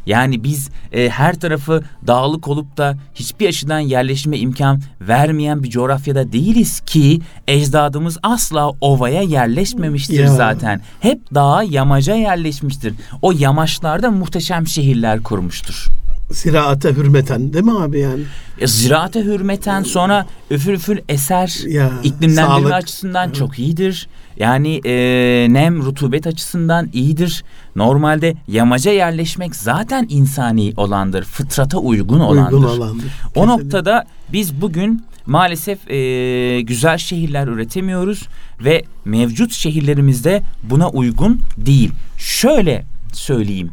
Yani biz e, her tarafı dağlık olup da hiçbir açıdan yerleşme imkan vermeyen bir coğrafyada değiliz ki ecdadımız asla ovaya yerleşmemiştir Ya. zaten. Hep dağa, yamaca yerleşmiştir. O yamaçlarda muhteşem şehirler kurmuştur. Ziraate hürmeten değil mi abi yani? E, ziraate hürmeten sonra üfür üfür eser Ya, iklimlendirme sağlık. açısından çok iyidir. Yani e, nem, rutubet açısından iyidir. Normalde yamaca yerleşmek zaten insani olandır, fıtrata uygun olandır. Uygun olandır. O noktada biz bugün maalesef e, güzel şehirler üretemiyoruz ve mevcut şehirlerimizde buna uygun değil. Şöyle söyleyeyim.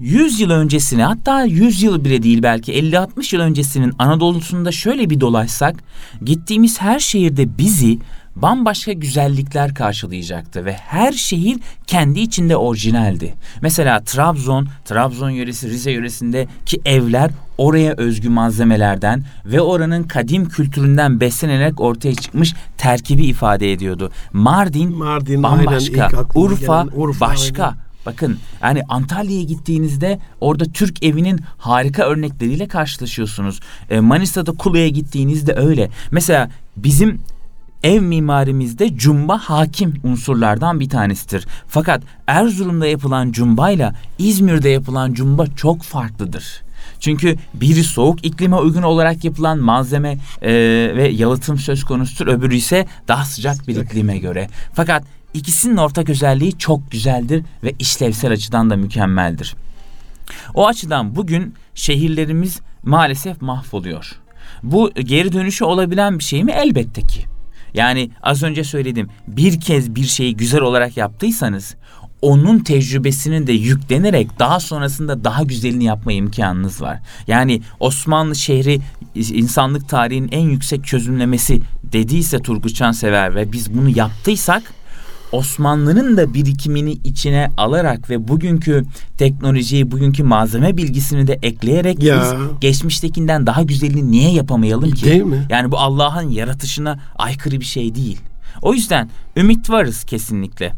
100 yıl öncesine hatta 100 yıl bile değil belki 50-60 yıl öncesinin Anadolu'sunda şöyle bir dolaşsak gittiğimiz her şehirde bizi bambaşka güzellikler karşılayacaktı ve her şehir kendi içinde orijinaldi. Mesela Trabzon, Trabzon yöresi, Rize yöresindeki evler oraya özgü malzemelerden ve oranın kadim kültüründen beslenerek ortaya çıkmış terkibi ifade ediyordu. Mardin, Mardin bambaşka, Urfa, gelen Urfa, başka. aynen. Bakın yani Antalya'ya gittiğinizde orada Türk evinin harika örnekleriyle karşılaşıyorsunuz. E, Manisa'da Kulu'ya gittiğinizde öyle. Mesela bizim ev mimarimizde cumba hakim unsurlardan bir tanesidir. Fakat Erzurum'da yapılan cumbayla İzmir'de yapılan cumba çok farklıdır. Çünkü biri soğuk iklime uygun olarak yapılan malzeme e, ve yalıtım söz konusudur. Öbürü ise daha sıcak bir iklime göre. Fakat ikisinin ortak özelliği çok güzeldir ve işlevsel açıdan da mükemmeldir. O açıdan bugün şehirlerimiz maalesef mahvoluyor. Bu geri dönüşü olabilen bir şey mi? Elbette ki. Yani az önce söyledim bir kez bir şeyi güzel olarak yaptıysanız onun tecrübesini de yüklenerek daha sonrasında daha güzelini yapma imkanınız var. Yani Osmanlı şehri insanlık tarihinin en yüksek çözümlemesi dediyse Turgut Cansever ve biz bunu yaptıysak Osmanlı'nın da birikimini içine alarak ve bugünkü teknolojiyi, bugünkü malzeme bilgisini de ekleyerek Ya. biz geçmiştekinden daha güzelini niye yapamayalım ki? Değil mi? Yani bu Allah'ın yaratışına aykırı bir şey değil. O yüzden ümit varız kesinlikle.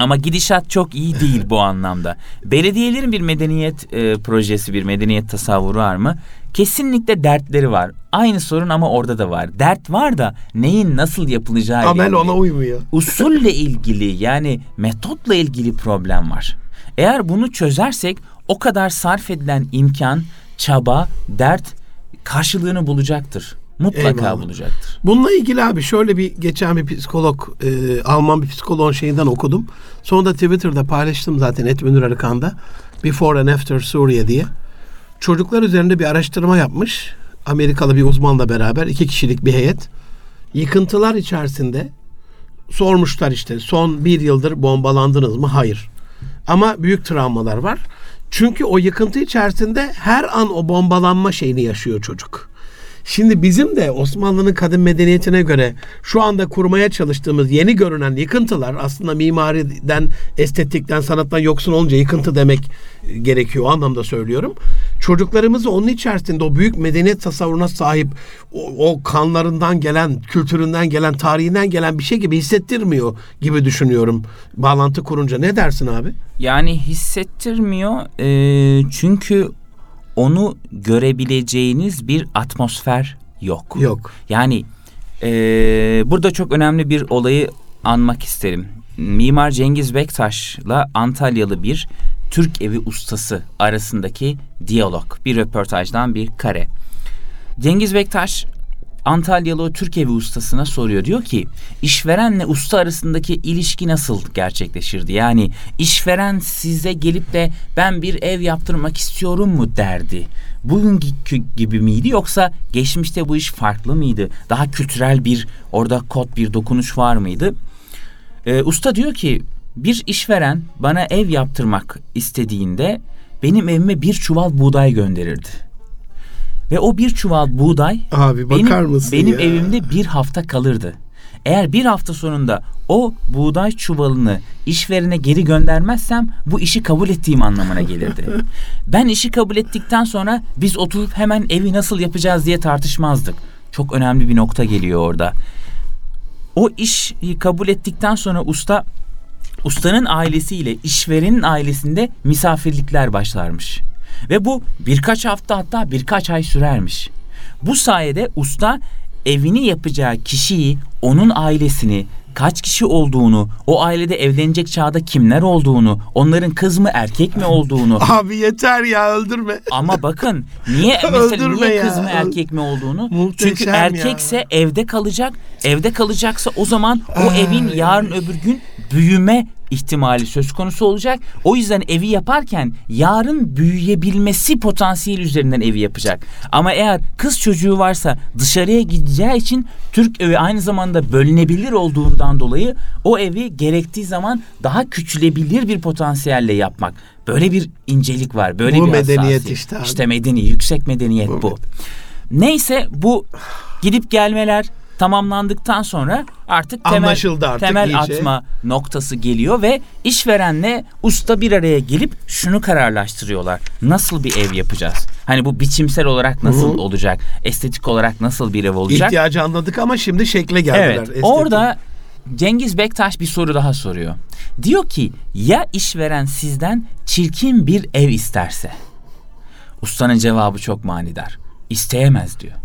Ama gidişat çok iyi değil bu anlamda. Belediyelerin bir medeniyet e, projesi, bir medeniyet tasavvuru var mı? Kesinlikle dertleri var. Aynı sorun ama orada da var. Dert var da neyin nasıl yapılacağı Amel ilgili. ona uymuyor. [LAUGHS] Usulle ilgili yani metotla ilgili problem var. Eğer bunu çözersek o kadar sarf edilen imkan, çaba, dert karşılığını bulacaktır. Mutlaka Eyvallah. bulacaktır. Bununla ilgili abi şöyle bir geçen bir psikolog, e, Alman bir psikoloğun şeyinden okudum. Sonra da Twitter'da paylaştım zaten Et Münir Arıkan'da. Before and After Suriye diye. Çocuklar üzerinde bir araştırma yapmış. Amerikalı bir uzmanla beraber iki kişilik bir heyet. Yıkıntılar içerisinde sormuşlar işte son bir yıldır bombalandınız mı? Hayır. Ama büyük travmalar var. Çünkü o yıkıntı içerisinde her an o bombalanma şeyini yaşıyor çocuk. Şimdi bizim de Osmanlı'nın kadın medeniyetine göre şu anda kurmaya çalıştığımız yeni görünen yıkıntılar aslında mimariden, estetikten, sanattan yoksun olunca yıkıntı demek gerekiyor. O anlamda söylüyorum. Çocuklarımızı onun içerisinde o büyük medeniyet tasavvuruna sahip o, o kanlarından gelen, kültüründen gelen, tarihinden gelen bir şey gibi hissettirmiyor gibi düşünüyorum. Bağlantı kurunca ne dersin abi? Yani hissettirmiyor Ee, çünkü onu görebileceğiniz bir atmosfer yok. Yok. Yani ee, burada çok önemli bir olayı anmak isterim. Mimar Cengiz Bektaş'la Antalyalı bir Türk evi ustası arasındaki diyalog. Bir röportajdan bir kare. Cengiz Bektaş Antalyalı o Türk evi ustasına soruyor. Diyor ki işverenle usta arasındaki ilişki nasıl gerçekleşirdi? Yani işveren size gelip de ben bir ev yaptırmak istiyorum mu derdi. Bugünkü gibi miydi yoksa geçmişte bu iş farklı mıydı? Daha kültürel bir orada kod bir dokunuş var mıydı? Ee, usta diyor ki bir işveren bana ev yaptırmak istediğinde benim evime bir çuval buğday gönderirdi. Ve o bir çuval buğday Abi bakar benim, mısın benim ya? evimde bir hafta kalırdı. Eğer bir hafta sonunda o buğday çuvalını işverene geri göndermezsem bu işi kabul ettiğim anlamına gelirdi. [LAUGHS] ben işi kabul ettikten sonra biz oturup hemen evi nasıl yapacağız diye tartışmazdık. Çok önemli bir nokta geliyor orada. O işi kabul ettikten sonra usta ustanın ailesiyle işverenin ailesinde misafirlikler başlarmış. Ve bu birkaç hafta hatta birkaç ay sürermiş. Bu sayede usta evini yapacağı kişiyi, onun ailesini, kaç kişi olduğunu, o ailede evlenecek çağda kimler olduğunu, onların kız mı erkek mi olduğunu [LAUGHS] Abi yeter ya öldürme. ama bakın niye [LAUGHS] mesela niye ya. kız mı erkek mi olduğunu? Muhteşem Çünkü ya. erkekse evde kalacak. Evde kalacaksa o zaman o Ay. evin yarın öbür gün büyüme ihtimali söz konusu olacak. O yüzden evi yaparken yarın büyüyebilmesi potansiyeli üzerinden evi yapacak. Ama eğer kız çocuğu varsa dışarıya gideceği için Türk evi aynı zamanda bölünebilir olduğundan dolayı o evi gerektiği zaman daha küçülebilir bir potansiyelle yapmak. Böyle bir incelik var. Böyle Bu bir medeniyet hassasiyet. işte abi. İşte medeni, yüksek medeniyet Bu bu. Neyse bu gidip gelmeler tamamlandıktan sonra artık temel, Anlaşıldı artık temel iyice. atma noktası geliyor ve işverenle usta bir araya gelip şunu kararlaştırıyorlar. Nasıl bir ev yapacağız? Hani bu biçimsel olarak nasıl Hı. olacak? Estetik olarak nasıl bir ev olacak? İhtiyacı anladık ama şimdi şekle geldiler. Evet. Estetik. Orada Cengiz Bektaş bir soru daha soruyor. Diyor ki ya işveren sizden çirkin bir ev isterse? Ustanın cevabı çok manidar. İsteyemez diyor.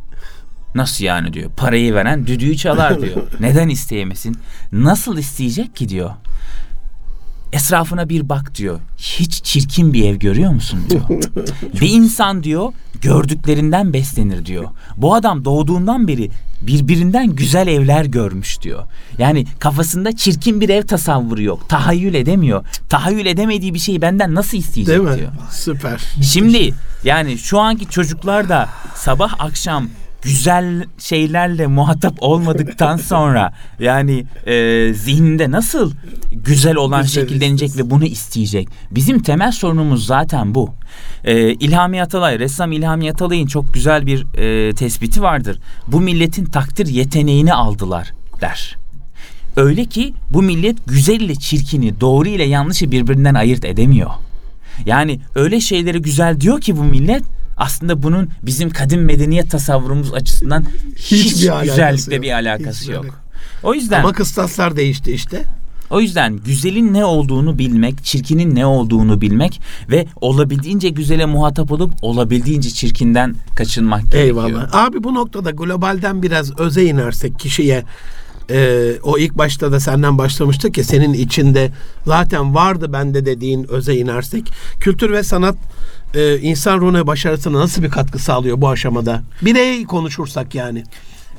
Nasıl yani diyor. Parayı veren düdüğü çalar diyor. [LAUGHS] Neden isteyemesin? Nasıl isteyecek ki diyor. Esrafına bir bak diyor. Hiç çirkin bir ev görüyor musun diyor. [LAUGHS] bir insan diyor gördüklerinden beslenir diyor. Bu adam doğduğundan beri birbirinden güzel evler görmüş diyor. Yani kafasında çirkin bir ev tasavvuru yok. Tahayyül edemiyor. Tahayyül edemediği bir şeyi benden nasıl isteyecek Değil mi? diyor. Süper. Şimdi yani şu anki çocuklar da sabah akşam güzel şeylerle muhatap olmadıktan sonra yani e, zihninde nasıl güzel olan Güzel şekillenecek istesin. ve bunu isteyecek. Bizim temel sorunumuz zaten bu. E, İlhami Atalay, ressam İlhami Atalay'ın çok güzel bir e, tespiti vardır. Bu milletin takdir yeteneğini aldılar der. Öyle ki bu millet güzel ile çirkini, doğru ile yanlışı birbirinden ayırt edemiyor. Yani öyle şeyleri güzel diyor ki bu millet aslında bunun bizim kadim medeniyet tasavvurumuz açısından Hiçbir hiç alakası güzellikle bir alakası Hiçbir yok. alakası. O yüzden Ama kıstaslar değişti işte. o yüzden güzelin ne olduğunu bilmek, çirkinin ne olduğunu bilmek ve olabildiğince güzele muhatap olup olabildiğince çirkinden kaçınmak gerekiyor. Eyvallah. Abi bu noktada globalden biraz öze inersek kişiye e, o ilk başta da senden başlamıştık ya senin içinde zaten vardı bende dediğin öze inersek kültür ve sanat e, insan ruhuna başarısına nasıl bir katkı sağlıyor bu aşamada? Birey konuşursak yani.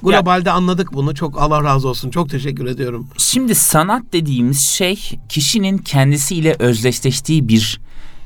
Globalde anladık bunu. Çok Allah razı olsun. Çok teşekkür ediyorum. Şimdi sanat dediğimiz şey kişinin kendisiyle özdeşleştiği bir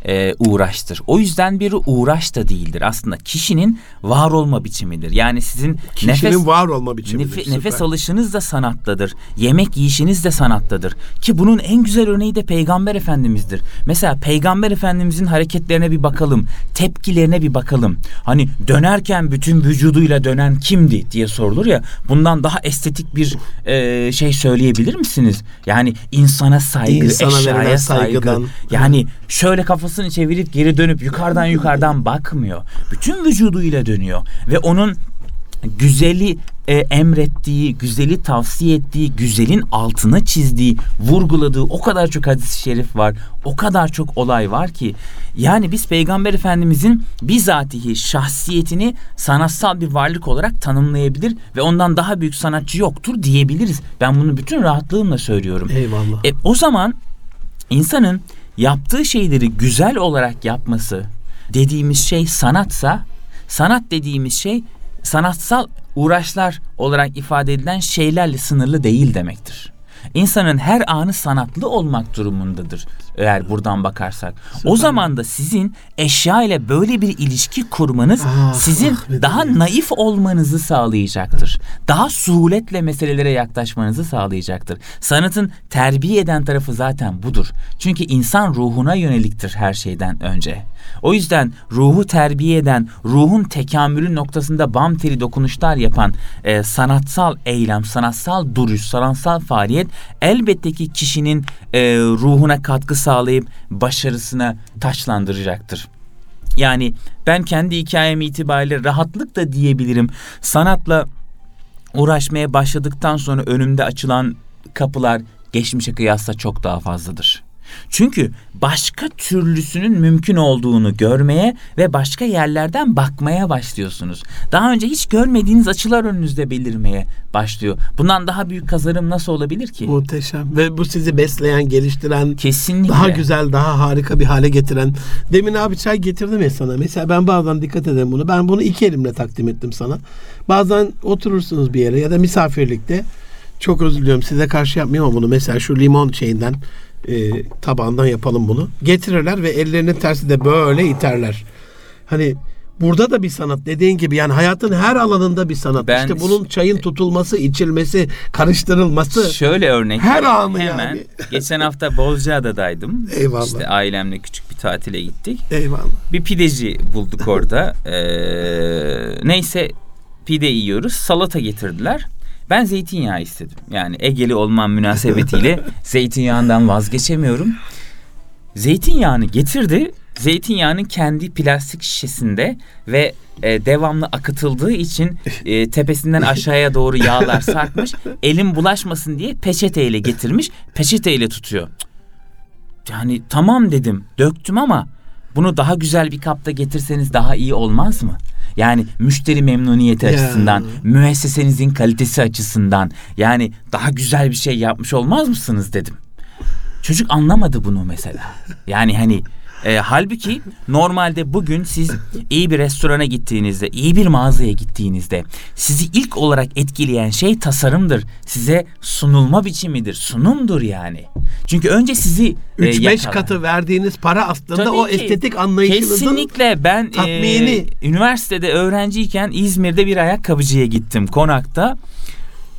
e, uğraştır. O yüzden bir uğraş da değildir. Aslında kişinin var olma biçimidir. Yani sizin Kişinin nefes var olma biçimidir. Süper. nefes alışınız da sanattadır. Yemek yiyişiniz de sanattadır. Ki bunun en güzel örneği de Peygamber Efendimiz'dir. Mesela Peygamber Efendimiz'in hareketlerine bir bakalım. Tepkilerine bir bakalım. Hani dönerken bütün vücuduyla dönen kimdi diye sorulur ya. Bundan daha estetik bir e, şey söyleyebilir misiniz? Yani insana saygı, İnsana eşyaya saygı. Yani şöyle kafasını çevirip geri dönüp yukarıdan yukarıdan bakmıyor. Bütün vücuduyla dönüyor. Ve onun güzeli e, emrettiği, güzeli tavsiye ettiği, güzelin altına çizdiği, vurguladığı o kadar çok hadis-i şerif var. O kadar çok olay var ki. Yani biz Peygamber Efendimizin bizatihi şahsiyetini sanatsal bir varlık olarak tanımlayabilir ve ondan daha büyük sanatçı yoktur diyebiliriz. Ben bunu bütün rahatlığımla söylüyorum. Eyvallah. E, o zaman insanın yaptığı şeyleri güzel olarak yapması dediğimiz şey sanatsa, sanat dediğimiz şey sanatsal uğraşlar olarak ifade edilen şeylerle sınırlı değil demektir. İnsanın her anı sanatlı olmak durumundadır eğer buradan bakarsak. O zaman da sizin eşya ile böyle bir ilişki kurmanız Ah, sizin ah, daha demek. naif olmanızı sağlayacaktır. Daha suhuletle meselelere yaklaşmanızı sağlayacaktır. Sanatın terbiye eden tarafı zaten budur. Çünkü insan ruhuna yöneliktir her şeyden önce. O yüzden ruhu terbiye eden, ruhun tekamülü noktasında bam teli dokunuşlar yapan e, sanatsal eylem, sanatsal duruş, sanatsal faaliyet elbette ki kişinin e, ruhuna katkı sağlayıp başarısına taçlandıracaktır. Yani ben kendi hikayem itibariyle rahatlıkla diyebilirim. Sanatla uğraşmaya başladıktan sonra önümde açılan kapılar geçmişe kıyasla çok daha fazladır. Çünkü başka türlüsünün mümkün olduğunu görmeye ve başka yerlerden bakmaya başlıyorsunuz. Daha önce hiç görmediğiniz açılar önünüzde belirmeye başlıyor. Bundan daha büyük kazanım nasıl olabilir ki? Muhteşem. Ve bu sizi besleyen, geliştiren, Kesinlikle. daha güzel, daha harika bir hale getiren. Demin abi çay getirdim ya sana. Mesela ben bazen dikkat ederim bunu. Ben bunu iki elimle takdim ettim sana. Bazen oturursunuz bir yere ya da misafirlikte. Çok özür diliyorum size karşı yapmayayım ama bunu. Mesela şu limon şeyinden e, tabağından yapalım bunu. Getirirler ve ellerinin tersi de böyle iterler. Hani burada da bir sanat dediğin gibi yani hayatın her alanında bir sanat. Ben- işte bunun çayın tutulması, içilmesi, karıştırılması. Şöyle örnek Her anı Hemen yani. geçen hafta Bozcaada'daydım. Eyvallah. İşte ailemle küçük bir tatile gittik. Eyvallah. Bir pideci bulduk orada. [LAUGHS] Ee, neyse pide yiyoruz. Salata getirdiler. Ben zeytinyağı istedim. Yani Egeli olmam münasebetiyle [LAUGHS] zeytinyağından vazgeçemiyorum. Zeytinyağını getirdi. Zeytinyağının kendi plastik şişesinde ve e, devamlı akıtıldığı için e, tepesinden aşağıya doğru yağlar sarkmış. Elim bulaşmasın diye peçeteyle getirmiş. Peçeteyle tutuyor. yani tamam dedim döktüm ama bunu daha güzel bir kapta getirseniz daha iyi olmaz mı? Yani müşteri memnuniyeti Ya. açısından, müessesenizin kalitesi açısından yani daha güzel bir şey yapmış olmaz mısınız dedim. Çocuk anlamadı bunu mesela. Yani hani e, halbuki normalde bugün siz iyi bir restorana gittiğinizde, iyi bir mağazaya gittiğinizde sizi ilk olarak etkileyen şey tasarımdır. Size sunulma biçimidir, sunumdur yani. Çünkü önce sizi e, 3-5 yakalar. katı verdiğiniz para aslında Tabii o ki. estetik anlayışınızın Kesinlikle ben tatmini. e, üniversitede öğrenciyken İzmir'de bir ayakkabıcıya gittim konakta.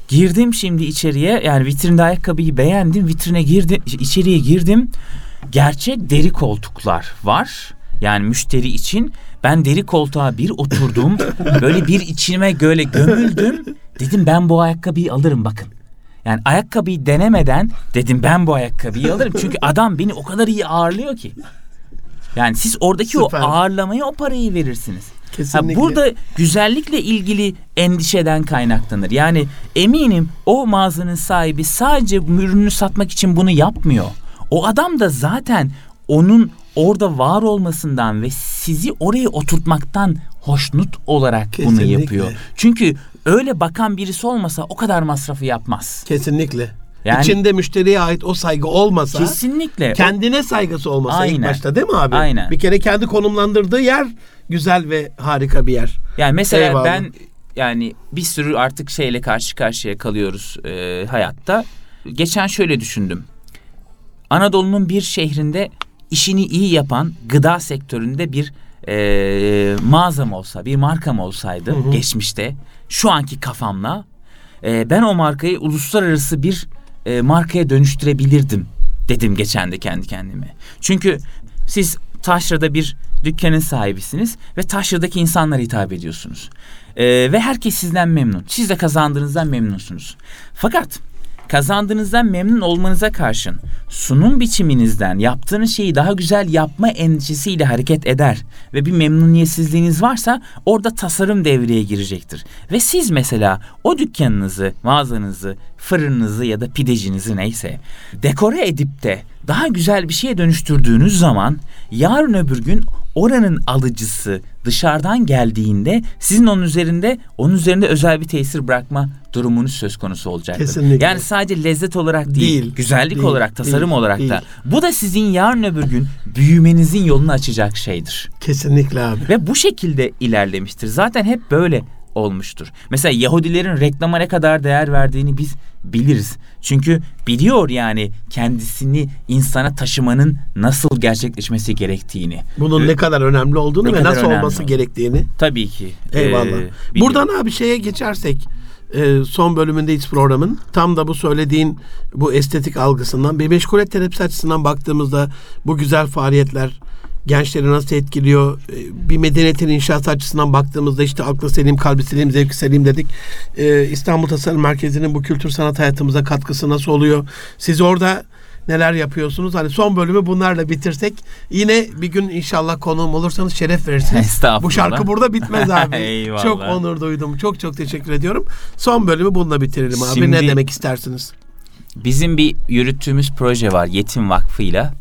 Girdim şimdi içeriye yani vitrinde ayakkabıyı beğendim vitrine girdim içeriye girdim gerçek deri koltuklar var yani müşteri için ben deri koltuğa bir oturdum [LAUGHS] böyle bir içime böyle gömüldüm dedim ben bu ayakkabıyı alırım bakın. Yani ayakkabıyı denemeden dedim ben bu ayakkabıyı alırım çünkü adam beni o kadar iyi ağırlıyor ki. Yani siz oradaki Süper. o ağırlamaya o parayı verirsiniz. Kesinlikle. Ha, burada güzellikle ilgili endişeden kaynaklanır. Yani eminim o mağazanın sahibi sadece ürünü satmak için bunu yapmıyor. O adam da zaten onun orada var olmasından ve sizi oraya oturtmaktan hoşnut olarak bunu Kesinlikle. yapıyor. Çünkü öyle bakan birisi olmasa o kadar masrafı yapmaz. kesinlikle. Yani- İçinde müşteriye ait o saygı olmasa Kesinlikle. Kendine saygısı olmasa ilk Aynen. başta değil mi abi? Aynen. Bir kere kendi konumlandırdığı yer güzel ve harika bir yer. Yani mesela Eyvallah. ben yani bir sürü artık şeyle karşı karşıya kalıyoruz e, hayatta. Geçen şöyle düşündüm. Anadolu'nun bir şehrinde işini iyi yapan gıda sektöründe bir e, mağazam olsa, bir markam olsaydı geçmişte şu anki kafamla e, ben o markayı uluslararası bir e, markaya dönüştürebilirdim dedim geçen de kendi kendime. Çünkü siz taşrada bir dükkanın sahibisiniz ve taşradaki insanlara hitap ediyorsunuz. E, ve herkes sizden memnun. Siz de kazandığınızdan memnunsunuz. Fakat kazandığınızdan memnun olmanıza karşın sunum biçiminizden yaptığınız şeyi daha güzel yapma endişesiyle hareket eder ve bir memnuniyetsizliğiniz varsa orada tasarım devreye girecektir. Ve siz mesela o dükkanınızı, mağazanızı, fırınınızı ya da pidecinizi neyse dekore edip de daha güzel bir şeye dönüştürdüğünüz zaman yarın öbür gün oranın alıcısı dışarıdan geldiğinde sizin onun üzerinde onun üzerinde özel bir tesir bırakma durumunuz söz konusu olacaktır. Kesinlikle. Yani sadece lezzet olarak değil, Değil, güzellik değil, olarak, tasarım değil, olarak değil. da bu da sizin yarın öbür gün büyümenizin yolunu açacak şeydir. Kesinlikle abi. Ve bu şekilde ilerlemiştir. Zaten hep böyle olmuştur. Mesela Yahudilerin reklama ne kadar değer verdiğini biz biliriz. Çünkü biliyor yani kendisini insana taşımanın nasıl gerçekleşmesi gerektiğini. Bunun ne kadar önemli olduğunu Ne ve nasıl olması olduğunu. gerektiğini. Tabii ki. Eyvallah. e, biliyor. Buradan abi şeye geçersek e, son bölümündeyiz programın. Tam da bu söylediğin bu estetik algısından bir meşgule terapisi açısından baktığımızda bu güzel faaliyetler gençleri nasıl etkiliyor? E, Bir medeniyetin inşası açısından baktığımızda işte aklı selim, kalbi selim, zevki selim dedik. E, İstanbul Tasarım Merkezi'nin bu kültür sanat hayatımıza katkısı nasıl oluyor? Siz orada neler yapıyorsunuz? Hani son bölümü bunlarla bitirsek yine bir gün inşallah konuğum olursanız şeref verirsiniz. [LAUGHS] Estağfurullah. Bu şarkı burada bitmez [LAUGHS] abi. Çok onur duydum. Çok çok teşekkür ediyorum. Son bölümü bununla bitirelim abi. Şimdi- Ne demek istersiniz? Bizim bir yürüttüğümüz proje var Yetim Vakfı'yla.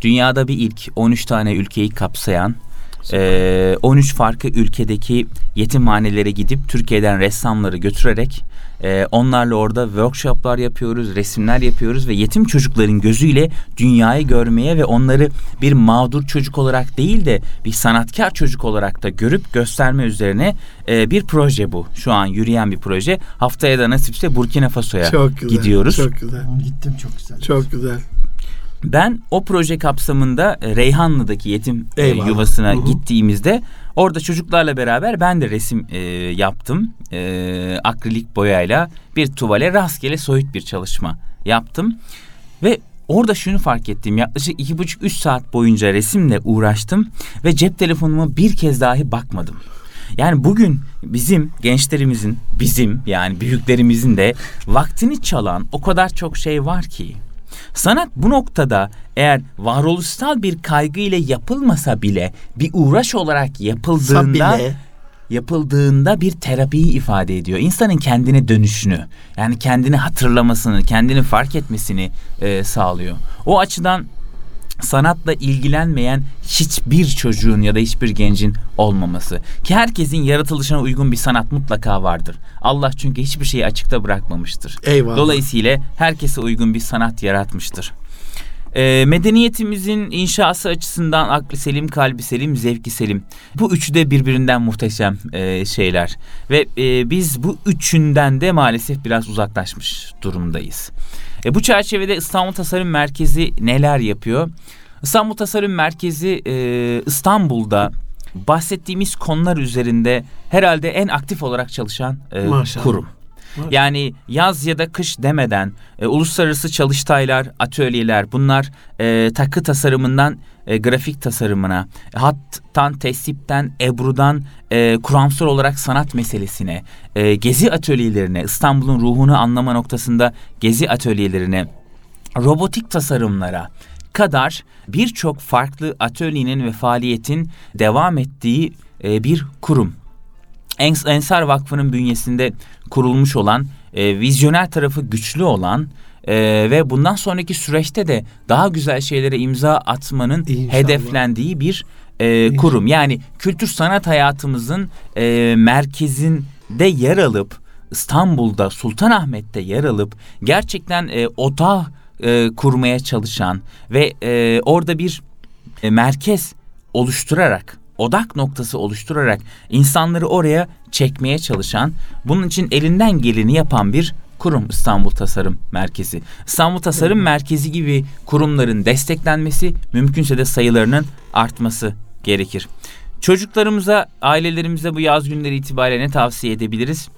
Dünyada bir ilk 13 tane ülkeyi kapsayan e, 13 farklı ülkedeki yetimhanelere gidip Türkiye'den ressamları götürerek e, onlarla orada workshoplar yapıyoruz, resimler yapıyoruz ve yetim çocukların gözüyle dünyayı görmeye ve onları bir mağdur çocuk olarak değil de bir sanatkar çocuk olarak da görüp gösterme üzerine e, bir proje bu. Şu an yürüyen bir proje. Haftaya da nasipse Burkina Faso'ya Çok güzel. gidiyoruz. Çok güzel. Gittim çok güzel. Çok güzel. Ben o proje kapsamında e, Reyhanlı'daki yetim e, Eyvallah. yuvasına Hı hı. gittiğimizde orada çocuklarla beraber ben de resim e, yaptım. E, akrilik boyayla bir tuvale rastgele soyut bir çalışma yaptım. Ve orada şunu fark ettim. Yaklaşık iki buçuk üç saat boyunca resimle uğraştım ve cep telefonuma bir kez dahi bakmadım. Yani bugün bizim gençlerimizin, bizim yani büyüklerimizin de vaktini çalan o kadar çok şey var ki. Sanat bu noktada eğer varoluşsal bir kaygı ile yapılmasa bile bir uğraş olarak yapıldığında yapıldığında bir terapiyi ifade ediyor. İnsanın kendine dönüşünü, yani kendini hatırlamasını, kendini fark etmesini e, sağlıyor. O açıdan sanatla ilgilenmeyen hiçbir çocuğun ya da hiçbir gencin olmaması. Ki herkesin yaratılışına uygun bir sanat mutlaka vardır. Allah çünkü hiçbir şeyi açıkta bırakmamıştır. Eyvallah. Dolayısıyla herkese uygun bir sanat yaratmıştır. E, medeniyetimizin inşası açısından aklı selim, kalbi selim, zevki selim. Bu üçü de birbirinden muhteşem e, şeyler. Ve e, biz bu üçünden de maalesef biraz uzaklaşmış durumdayız. E, bu çerçevede İstanbul Tasarım Merkezi neler yapıyor? İstanbul Tasarım Merkezi e, İstanbul'da bahsettiğimiz konular üzerinde herhalde en aktif olarak çalışan e, Maşallah. kurum. Yani yaz ya da kış demeden e, uluslararası çalıştaylar, atölyeler bunlar e, takı tasarımından e, grafik tasarımına, hattan, tesipten, ebrudan e, kuramsal olarak sanat meselesine, e, gezi atölyelerine, İstanbul'un ruhunu anlama noktasında gezi atölyelerine, robotik tasarımlara kadar birçok farklı atölyenin ve faaliyetin devam ettiği e, bir kurum. Ens- Ensar Vakfı'nın bünyesinde kurulmuş olan, e, vizyoner tarafı güçlü olan e, ve bundan sonraki süreçte de daha güzel şeylere imza atmanın İnşallah. hedeflendiği bir e, kurum. Yani kültür sanat hayatımızın e, merkezinde yer alıp İstanbul'da Sultanahmet'te yer alıp gerçekten e, otağı e, kurmaya çalışan ve e, orada bir e, merkez oluşturarak odak noktası oluşturarak insanları oraya çekmeye çalışan bunun için elinden geleni yapan bir kurum İstanbul Tasarım Merkezi. İstanbul Tasarım Merkezi gibi kurumların desteklenmesi mümkünse de sayılarının artması gerekir. Çocuklarımıza, ailelerimize bu yaz günleri itibariyle ne tavsiye edebiliriz?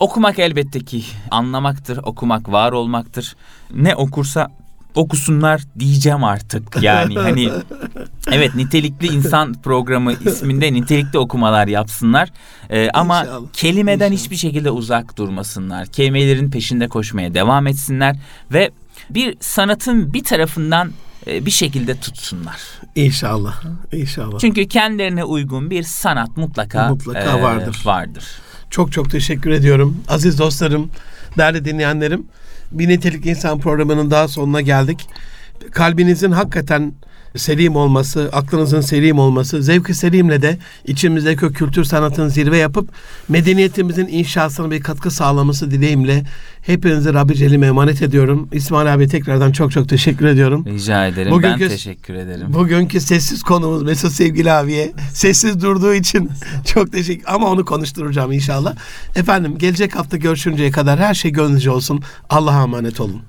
Okumak elbette ki anlamaktır, okumak var olmaktır. Ne okursa okusunlar diyeceğim artık. Yani hani evet nitelikli insan programı isminde nitelikli okumalar yapsınlar. Ee, ama İnşallah, kelimeden inşallah. hiçbir şekilde uzak durmasınlar. Kelimelerin peşinde koşmaya devam etsinler ve bir sanatın bir tarafından e, bir şekilde tutsunlar. İnşallah. İnşallah. Çünkü kendilerine uygun bir sanat mutlaka Mutlaka e, vardır. vardır. Çok çok teşekkür ediyorum. Aziz dostlarım, değerli dinleyenlerim. Bir Nitelik İnsan programının daha sonuna geldik. Kalbinizin hakikaten selim olması, aklınızın selim olması, zevki selimle de içimizdeki o kültür sanatın zirve yapıp medeniyetimizin inşasına bir katkı sağlaması dileğimle hepinizi Rabbi Celle'ime emanet ediyorum. İsmail abi tekrardan çok çok teşekkür ediyorum. Rica ederim. Bugünkü- ben teşekkür ederim. Bugünkü sessiz konumuz Mesut Sevgili abiye sessiz durduğu için çok teşekkür ama onu konuşturacağım inşallah. Efendim gelecek hafta görüşünceye kadar her şey gönlünüzce olsun. Allah'a emanet olun.